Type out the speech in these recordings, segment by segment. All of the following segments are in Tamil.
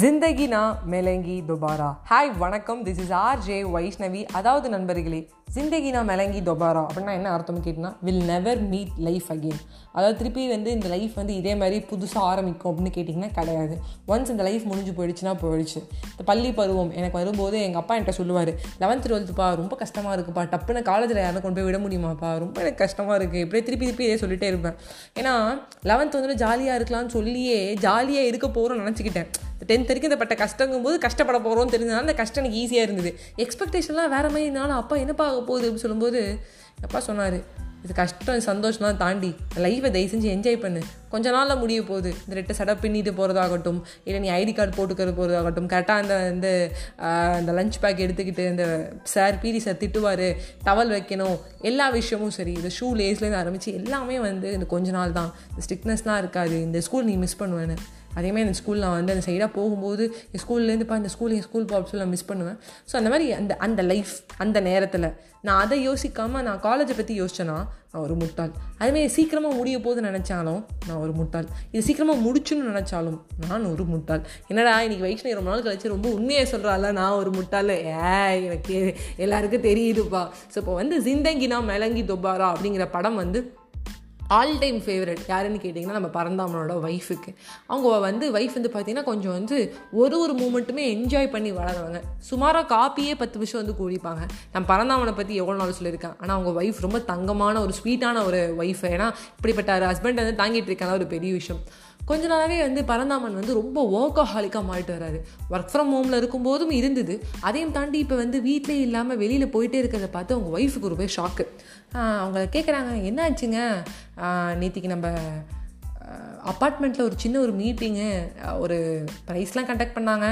ஜிந்தகி நான் மெலங்கி துபாரா. ஹாய் வணக்கம். This is R J Vaishnavi அதாவது நண்பர்களே ஜிந்தகி நான் மெலங்கி தொபாரா அப்படின்னா என்ன அர்த்தம் கேட்டினா will never meet life again அதாவது திருப்பி வந்து இந்த லைஃப் வந்து இதே மாதிரி புதுசாக ஆரம்பிக்கும் அப்படின்னு கேட்டிங்கன்னா கிடையாது. ஒன்ஸ் இந்த லைஃப் முடிஞ்சு போயிடுச்சுன்னா போயிடுச்சு. இந்த பள்ளி பருவம் எனக்கு வரும்போது எங்கள் அப்பா என்கிட்ட சொல்லுவார் லெவன்த் டுவெல்த்துப்பா ரொம்ப கஷ்டமாக இருக்குப்பா. டப்புன்னு காலேஜில் யாரும் கொண்டு போய் விட முடியுமாப்பா? ரொம்ப எனக்கு கஷ்டமாக இருக்குது இப்படியே திருப்பி திருப்பி இதே சொல்லிகிட்டே இருப்பேன். ஏன்னா லெவன்த் வந்துட்டு ஜாலியாக இருக்கலாம்னு சொல்லியே ஜாலியாக இருக்க போகிறோம்னு நினச்சிக்கிட்டேன். டென்த் வரைக்கும் இந்த பட்ட கஷ்டங்கும் போது கஷ்டப்பட போகிறோம்னு தெரிஞ்சதுனால அந்த கஷ்டம் எனக்கு ஈஸியாக இருந்தது. எக்ஸ்பெக்டேஷன்லாம் வேறு மாதிரி இருந்தாலும் அப்பா என்னப்பா ஆக போகுது? அப்படின்னு சொல்லும்போது அப்பா சொன்னார் இது கஷ்டம் சந்தோஷம்லாம் தாண்டி லைஃப்பை தயவு செஞ்சு என்ஜாய் பண்ணு. கொஞ்ச நாளில் முடிய போகுது. இந்த ரெட்டை சடை பின்னிட்டு போகிறதாகட்டும் இல்லை நீ ஐடி கார்டு போட்டுக்கிற போகிறதாகட்டும் கரெக்டாக அந்த இந்த இந்த லஞ்ச் பேக் எடுத்துக்கிட்டு இந்த சார் பீடி சார் திட்டுவார் டவல் வைக்கணும் எல்லா விஷயமும் சரி. இந்த ஷூ லேஸ்லேருந்து ஆரம்பித்து எல்லாமே வந்து இந்த கொஞ்ச நாள் தான். இந்த ஸ்ட்ரிக்னஸ்லாம் இருக்காது. இந்த ஸ்கூல் நீ மிஸ் பண்ணுவேன்னு. அதேமாதிரி இந்த ஸ்கூல் நான் வந்து அந்த சைடாக போகும்போது என் ஸ்கூல்லேருந்துப்பா இந்த ஸ்கூல் என் ஸ்கூல் பாப்ஸ் நான் மிஸ் பண்ணுவேன். ஸோ அந்த மாதிரி அந்த அந்த லைஃப் அந்த நேரத்தில் நான் அதை யோசிக்காமல் நான் காலேஜை பற்றி யோசிச்சேன்னா நான் ஒரு முட்டாள். அதுமாதிரி சீக்கிரமாக முடிய போது நினச்சாலும் நான் ஒரு முட்டாள். இது சீக்கிரமாக முடிச்சுன்னு நினச்சாலும் நான் ஒரு முட்டாள். என்னடா இன்னைக்கு வைஷ்ணவி ரொம்ப நாள் கழிச்சு ரொம்ப உண்மையாக சொல்கிறாள் நான் ஒரு முட்டாள். ஏ எனக்கு எல்லாருக்கும் தெரியுதுப்பா. ஸோ இப்போ வந்து ஜிந்தங்கினா மெலங்கி தொபாரா அப்படிங்கிற படம் வந்து ஆல் டைம் ஃபேவரட் யாருன்னு கேட்டிங்கன்னா நம்ம பரந்தாமனோட ஒய்ஃபுக்கு அவங்க வந்து ஒய்ஃப் வந்து பார்த்திங்கன்னா கொஞ்சம் வந்து ஒரு ஒரு மூமெண்ட்டுமே என்ஜாய் பண்ணி வளருவாங்க சுமாராக காப்பியே பத்து விஷயம் வந்து கூடிப்பாங்க. நான் பரந்தாமனை பற்றி எவ்வளோ நாள் சொல்லியிருக்கேன். ஆனால் அவங்க ஒய்ஃப் ரொம்ப தங்கமான ஒரு ஸ்வீட்டான ஒரு ஒய்ஃப் ஏன்னா இப்படிப்பட்ட ஹஸ்பண்ட் வந்து தாங்கிட்டு இருக்காங்க ஒரு பெரிய விஷயம். கொஞ்ச நாளாகவே வந்து பரந்தாமன் வந்து ரொம்ப ஒர்க்கஹாலிக்காக மாறிட்டு வராரு ஒர்க் ஃப்ரம் ஹோமில் இருக்கும்போதும் இருந்தது. அதையும் தாண்டி இப்போ வந்து வீட்டிலே இல்லாமல் வெளியில் போயிட்டே இருக்கிறத பார்த்து அவங்க ஒய்ஃபுக்கு ரொம்ப ஷாக்கு அவங்க கேட்குறாங்க என்ன ஆச்சுங்க நேற்றுக்கு நம்ம அப்பார்ட்மெண்ட்டில் ஒரு சின்ன ஒரு மீட்டிங்கு ஒரு ப்ரைஸ்லாம் கண்டக்ட் பண்ணாங்க.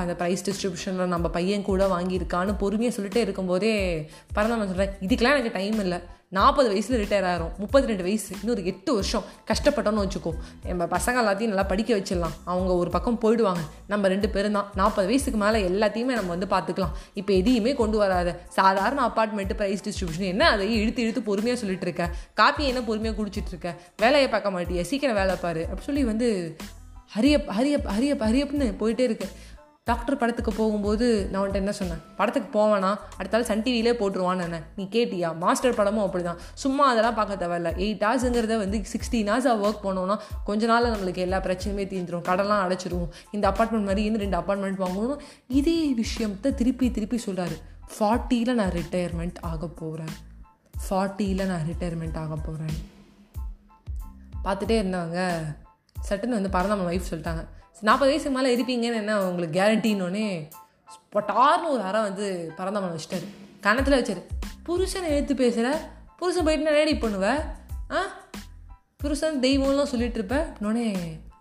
அந்த ப்ரைஸ் டிஸ்ட்ரிபியூஷனில் நம்ம பையன் கூட வாங்கியிருக்கான்னு பொறுமையாக சொல்லிட்டே இருக்கும்போதே பரந்தாமன் சொல்கிறேன் இதுக்கெலாம் எனக்கு டைம் இல்லை. நாற்பது வயசில் ரிட்டையர் ஆகிறோம் முப்பத்தி ரெண்டு வயசு இன்னொரு எட்டு வருஷம் கஷ்டப்பட்டோன்னு வச்சுக்கோ. நம்ம பசங்க எல்லாத்தையும் நல்லா படிக்க வச்சிடலாம். அவங்க ஒரு பக்கம் போயிடுவாங்க. நம்ம ரெண்டு பேரும் தான். நாற்பது வயசுக்கு மேலே எல்லாத்தையுமே நம்ம வந்து பார்த்துக்கலாம். இப்போ எதையுமே கொண்டு வராத. சாதாரண அப்பார்ட்மெண்ட்டு ப்ரைஸ் டிஸ்ட்ரிபியூஷன் என்ன அதை இழுத்து இழுத்து பொறுமையாக சொல்லிட்டு இருக்க. காப்பி என்ன பொறுமையாக குடிச்சிட்டு இருக்க. வேலையை பார்க்க மாட்டியா? சீக்கிரம் வேலை பாரு. அப்படி சொல்லி வந்து ஹரியப் ஹரியப் ஹரியப் ஹரியப்னு போயிட்டே இருக்கு. டாக்டர் படத்துக்கு போகும்போது நான் வந்துட்டு என்ன சொன்னேன்? படத்துக்கு போவேனா? அடுத்தாலும் சன் டிவிலே போட்டுருவான்னு என்ன நீ கேட்டியா? மாஸ்டர் படமும் அப்படி தான் சும்மா அதெல்லாம் பார்க்க தேவையில்ல. எயிட் ஹவர்ஸுங்கிறத வந்து சிக்ஸ்டீன் ஹவர்ஸாக ஒர்க் பண்ணோன்னா கொஞ்ச நாளில் நம்மளுக்கு எல்லா பிரச்சனையுமே தீர்ந்துடும் கடலாம் அடைச்சிருவோம். இந்த அப்பார்ட்மெண்ட் மாதிரி இன்னும் ரெண்டு அப்பார்ட்மெண்ட் வாங்கணும் இதே விஷயத்தை திருப்பி திருப்பி சொல்கிறாரு ஃபார்ட்டியில் நான் ரிட்டையர்மெண்ட் ஆக போகிறேன் ஃபார்ட்டியில் நான் ரிட்டையர்மெண்ட் ஆக போகிறேன் பார்த்துட்டே இருந்தாங்க. சட்டுன்னு வந்து பரந்தாமன் ஒய்ஃப் சொல்லிட்டாங்க. நாற்பது வயசுக்கு மேலே இருப்பீங்கன்னு என்ன உங்களுக்கு கேரண்டின்னொன்னே பொட்டார்னு ஒரு அறை வந்து பரந்தாமன் வச்சுட்டாரு. கணத்தில் வச்சாரு. புருஷனை எடுத்து பேசுகிற புருஷன் போயிட்டு நான் ரெடி பண்ணுவேன் ஆ? புருஷன் தெய்வம்லாம் சொல்லிட்டு இருப்பேன் இன்னொன்னே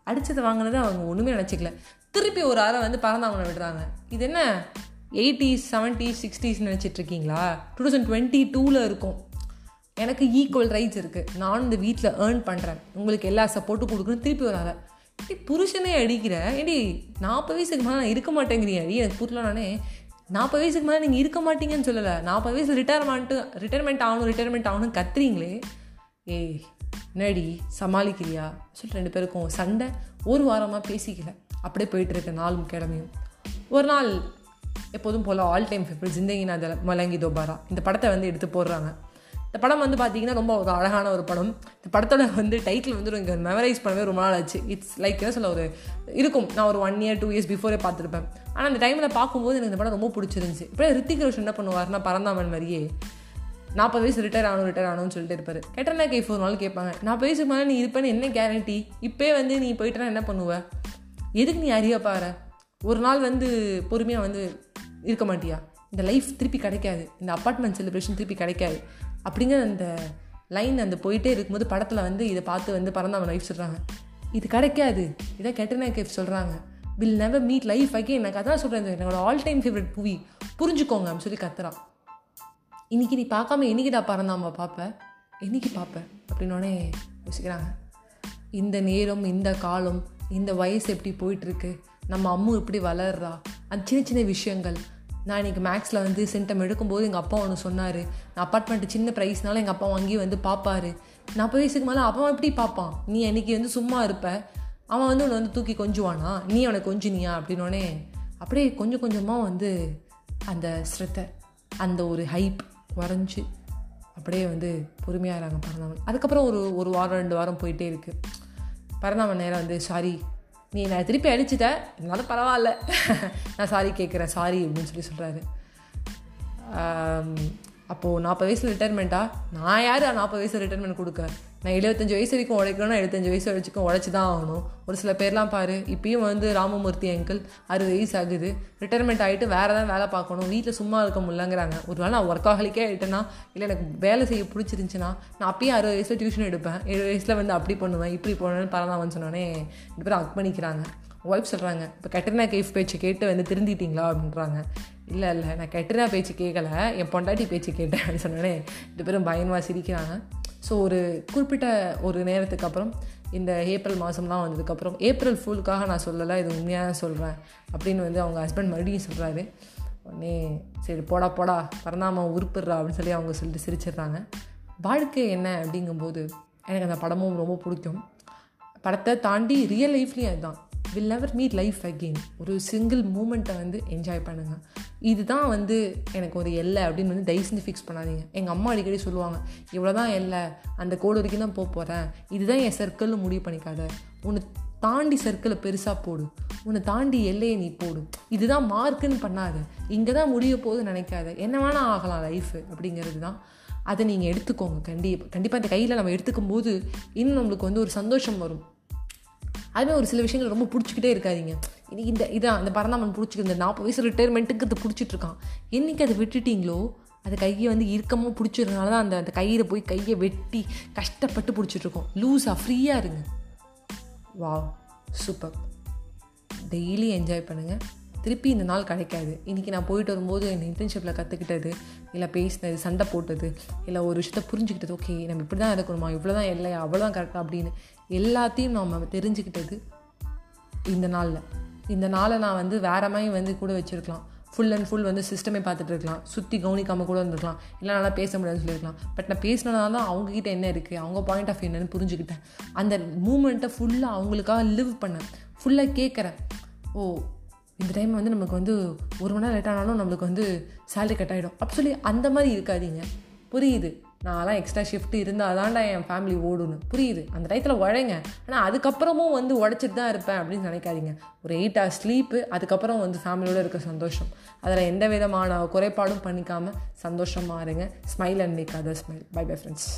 அடித்ததை வாங்கினது அவங்க ஒன்றுமே நினச்சிக்கல. திருப்பி ஒரு அறை வந்து பரந்தாமனை விடுறாங்க. இது என்ன? எயிட்டிஸ் செவன்ட்டீஸ் சிக்ஸ்டீஸ் நினச்சிட்ருக்கீங்களா டூ தௌசண்ட் டுவெண்ட்டி டூவில் இருக்கும். எனக்கு ஈக்குவல் ரைட்ஸ் இருக்குது நானும் இந்த வீட்டில் ஏர்ன் பண்ணுறேன் உங்களுக்கு எல்லா சப்போர்ட்டும் கொடுக்குறேன் திருப்பி வராங்க இப்படி புருஷனே அடிக்கிற. ஏடி நாற்பது வயசுக்கு மேலே நான் இருக்க மாட்டேங்கிறீங்க அடி எனக்கு புரியலனானே நாற்பது வயசுக்கு மேலே நீங்கள் இருக்க மாட்டீங்கன்னு சொல்லலை. நாற்பது வயசு ரிட்டையர்மெண்ட்டு ரிட்டையர்மெண்ட் ஆகணும் ரிட்டையர்மெண்ட் ஆகணும்னு கத்துறீங்களே. ஏய் என்னடி சமாளிக்கிறியா? சொல்லிட்டு ரெண்டு பேருக்கும் சண்டை. ஒரு வாரமாக பேசிக்கல. அப்படியே போயிட்டுருக்கு நாலும் கிழமையும். ஒரு நாள் எப்போதும் போல் ஆல் டைம் ஃபேவரட் ஜிந்தகினா மலங்கி தோபாரா. இந்த படத்தை வந்து எடுத்து போடுறாங்க. இந்த படம் வந்து பார்த்தீங்கன்னா ரொம்ப ஒரு அழகான ஒரு படம். இந்த படத்தோட வந்து டைட்டில் வந்து எனக்கு மெமரைஸ் பண்ணவே ரொம்ப நாள் ஆச்சு. இட்ஸ் லைக் என்ன சொல்ல ஒரு இருக்கும். நான் ஒரு one year two years before பார்த்துருப்பேன். ஆனால் அந்த டைமில் பார்க்கும்போது எனக்கு இந்த படம் ரொம்ப பிடிச்சிருந்துச்சு. இப்போ ரித்திக் ரோஷன் என்ன பண்ணுவார்னா பரந்தாமன் மாதிரியே நாற்பது வயசு ரிட்டையர் ஆகணும் ரிட்டையர் ஆகணும்னு சொல்லிட்டு இருப்பார். கேட்டனா கை ஃபோர் நாள் கேட்பாங்க. நாற்பது வயசுக்கு மேலே நீ இருப்பேன்னு என்ன கேரண்டி இப்போ வந்து நீ போயிட்டனா என்ன பண்ணுவ? எதுக்கு நீ அறிய பாரு ஒரு நாள் வந்து பொறுமையாக வந்து இருக்க மாட்டியா? இந்த லைஃப் திருப்பி கிடைக்காது. இந்த அப்பார்ட்மெண்ட் செலிப்ரேஷன் திருப்பி கிடைக்காது. அப்படிங்கிற அந்த லைன் அந்த போயிட்டே இருக்கும்போது படத்தில் வந்து இதை பார்த்து வந்து பறந்தவன் லைஃப் சொல்கிறாங்க இது கிடைக்காது. இதை கெட்டனா கேஃப் சொல்கிறாங்க will never meet life again எனக்கு அதான் சொல்கிறேன் என்னோட ஆல் டைம் ஃபேவரட் மூவி புரிஞ்சுக்கோங்க அப்படின்னு சொல்லி கத்துறான். இன்னைக்கு நீ பார்க்காம என்னைக்கிடா பறந்தாம பார்ப்பேன் என்னைக்கு பார்ப்பேன் அப்படின்னோடனே யோசிக்கிறாங்க. இந்த நேரம் இந்த காலம் இந்த வயசு எப்படி போயிட்டுருக்கு நம்ம அம்மு எப்படி வளர்றா? அந்த சின்ன சின்ன விஷயங்கள் நான் இன்றைக்கி மேக்ஸில் வந்து சென்டம் எடுக்கும்போது எங்கள் அப்பா ஒன்று சொன்னார். நான் அப்பார்ட்மெண்ட்டு சின்ன ப்ரைஸ்னால எங்கள் அப்பா வாங்கி வந்து பார்ப்பாரு நாற்பது வயசுக்கு மேலே அப்பா எப்படி பார்ப்பான் நீ அன்றைக்கி வந்து சும்மா இருப்ப? அவன் வந்து உன்னை வந்து தூக்கி கொஞ்சுவானா? நீ அவனை கொஞ்சினியா? அப்படின்னோடனே அப்படியே கொஞ்சம் கொஞ்சமாக வந்து அந்த ஸ்ரத்தை அந்த ஒரு ஹைப் குறைஞ்சி அப்படியே வந்து பொறுமையாகிறாங்க பரந்தாமன் அதுக்கப்புறம் ஒரு ஒரு வாரம் ரெண்டு வாரம் போயிட்டே இருக்குது பரந்தாமன் நேரம் வந்து சாரி நீ நான் திருப்பி அடிச்சிட்ட. இருந்தாலும் பரவாயில்ல. நான் சாரி கேட்குறேன் சாரி அப்படின்னு சொல்லி சொல்கிறாரு அப்போது நாற்பது வயசில் ரிட்டைர்மெண்ட்டா நான் யார்? நாற்பது வயசு ரிட்டைர்மெண்ட் கொடுக்க. நான் எழுபத்தஞ்சு வயசு வரைக்கும் உழைக்கணும்னா எழுபத்தஞ்சு வயசு வரைக்கும் உழைச்சி தான் ஆகணும். ஒரு சில பேர்லாம் பாரு இப்பயும் வந்து ராமமூர்த்தி அங்கிள் அறுபது வயசு ஆகுது. ரிட்டைர்மெண்ட் ஆகிட்டு வேறு தான் வேலை பார்க்கணும். வீட்டில் சும்மா இருக்க முடியலங்கிறாங்க. ஒரு வேளை நான் ஒர்க் ஆகலிக்கே ஆகிட்டேன்னா இல்லை எனக்கு வேலை செய்ய பிடிச்சிருந்துச்சின்னா நான் அப்பயும் அறுபது வயசில் டியூஷன் எடுப்பேன். ஏழு வயசில் வந்து அப்படி பண்ணுவேன் இப்படி பண்ணுவேன்னு பரவாயில்ல சொன்னோடனே ரெண்டு பேரும் அக் பண்ணிக்கிறாங்க ஒய்ஃப் சொல்கிறாங்க இப்போ கெட்டரினா கேஃப் பேச்சு கேட்டு வந்து திருந்திட்டீங்களா? அப்படின்றாங்க. இல்லை இல்லை நான் கெட்டரினா பேச்சு கேட்கல என் பொண்டாட்டி பேச்சு கேட்டேன். அப்படின்னு சொன்னோடனே ரெண்டு பேரும் பயமாக சிரிக்கிறாங்க. ஸோ ஒரு குறிப்பிட்ட ஒரு நேரத்துக்கு அப்புறம் இந்த ஏப்ரல் மாதம்லாம் வந்ததுக்கப்புறம் ஏப்ரல் ஃபுல்லுக்காக நான் சொல்லலை இது உண்மையாக சொல்கிறேன் அப்படின்னு வந்து அவங்க ஹஸ்பண்ட் மறுபடியும் சொல்கிறாரு உடனே சரி போடா போடா பரந்தாம உருப்பிடுறா அப்படின்னு சொல்லி அவங்க சொல்லிட்டு சிரிச்சிடுறாங்க. வாழ்க்கை என்ன அப்படிங்கும்போது எனக்கு அந்த படமும் ரொம்ப பிடிக்கும். படத்தை தாண்டி ரியல் லைஃப்லேயும் அதுதான். Will never meet life again ஒரு சிங்கிள் மூமெண்ட்டை வந்து என்ஜாய் பண்ணுங்கள் இதுதான் வந்து எனக்கு ஒரு எல்லை அப்படின்னு வந்து தயவு செஞ்சு ஃபிக்ஸ் பண்ணாதீங்க. எங்கள் அம்மா அடிக்கடி சொல்லுவாங்க இவ்வளோ தான் எல்லை அந்த கோடு வரைக்கும் தான் போக போகிறேன் இதுதான் என் சர்க்கிள்னு முடிவு பண்ணிக்காத. உன்னை தாண்டி சர்க்கிளை பெருசாக போடு. உன்னை தாண்டி எல்லையை நீ போடு. இதுதான் மார்க்குன்னு பண்ணாத. இங்கே தான் முடிய போகுது நினைக்காத. என்ன வேணால் ஆகலாம் லைஃபு அப்படிங்கிறது தான் அதை நீங்கள் எடுத்துக்கோங்க. கண்டிப்பாக கண்டிப்பாக இந்த கையில் நம்ம எடுத்துக்கும் போது இன்னும் நம்மளுக்கு வந்து ஒரு சந்தோஷம் வரும். அதுமாதிரி ஒரு சில விஷயங்கள் ரொம்ப பிடிச்சிக்கிட்டே இருக்காதிங்க. இன்னைக்கு இந்த இதான் அந்த பரந்தாமன் பிடிச்சிக்கு இந்த நாற்பது வயசு ரிட்டையர்மெண்ட்டுக்கு அது பிடிச்சிட்ருக்கான் என்றைக்கு அதை விட்டுட்டிங்களோ அது கையை வந்து இறுக்கமாக பிடிச்சிருந்தனால தான் அந்த அந்த கையில் போய் கையை வெட்டி கஷ்டப்பட்டு பிடிச்சிட்ருக்கோம் லூஸாக ஃப்ரீயாக இருங்க. வா சூப்பர் டெய்லி என்ஜாய் பண்ணுங்கள் திருப்பி இந்த நாள் கிடைக்காது. இன்றைக்கி நான் போயிட்டு வரும்போது என் இன்டர்ன்ஷிப்பில் கற்றுக்கிட்டது இல்லை பேசினது சண்டை போட்டது இல்லை ஒரு விஷயத்தை புரிஞ்சுக்கிட்டது ஓகே நம்ம இப்படி தான் இருக்கணுமா? இவ்வளோ தான் இல்லை அவ்வளோ தான் கரெக்டாக அப்படின்னு எல்லாத்தையும் நம்ம தெரிஞ்சுக்கிட்டது இந்த நாளில். இந்த நாளை நான் வந்து வேற மாதிரி வந்து கூட வச்சுருக்கலாம். ஃபுல் அண்ட் ஃபுல் வந்து சிஸ்டமே பார்த்துட்டு இருக்கலாம். சுற்றி கவனிக்காமல் கூட இருந்திருக்கலாம். இல்லை நல்லா பேச முடியாதுன்னு சொல்லியிருக்கலாம். பட் நான் பேசினதால தான் அவங்கக்கிட்ட என்ன இருக்குது அவங்க பாயிண்ட் ஆஃப் என்னன்னு புரிஞ்சுக்கிட்டேன். அந்த மூமெண்ட்டை ஃபுல்லாக அவங்களுக்காக லிவ் பண்ணேன். ஃபுல்லாக கேட்குறேன் ஓ இந்த டைம் வந்து நமக்கு வந்து ஒரு மணி நேரம் லேட் ஆனாலும் நம்மளுக்கு வந்து சேலரி கட் ஆகிடும் அப்படி சொல்லி அந்த மாதிரி இருக்காதீங்க. புரியுது. நான்லாம் எக்ஸ்ட்ரா ஷிஃப்ட் இருந்தால் தான்டா என் ஃபேமிலி ஓடணும் புரியுது. அந்த டயத்தில் உழைங்க. ஆனால் அதுக்கப்புறமும் வந்து உடச்சிட்டு தான் இருப்பேன் அப்படின்னு நினைக்காதீங்க. ஒரு எயிட் ஹவர்ஸ் ஸ்லீப்பு அதுக்கப்புறம் வந்து ஃபேமிலியோடு இருக்க சந்தோஷம். அதில் எந்த விதமான குறைபாடும் பண்ணிக்காமல் சந்தோஷமாக இருங்க. Smile and make other smile bye bye friends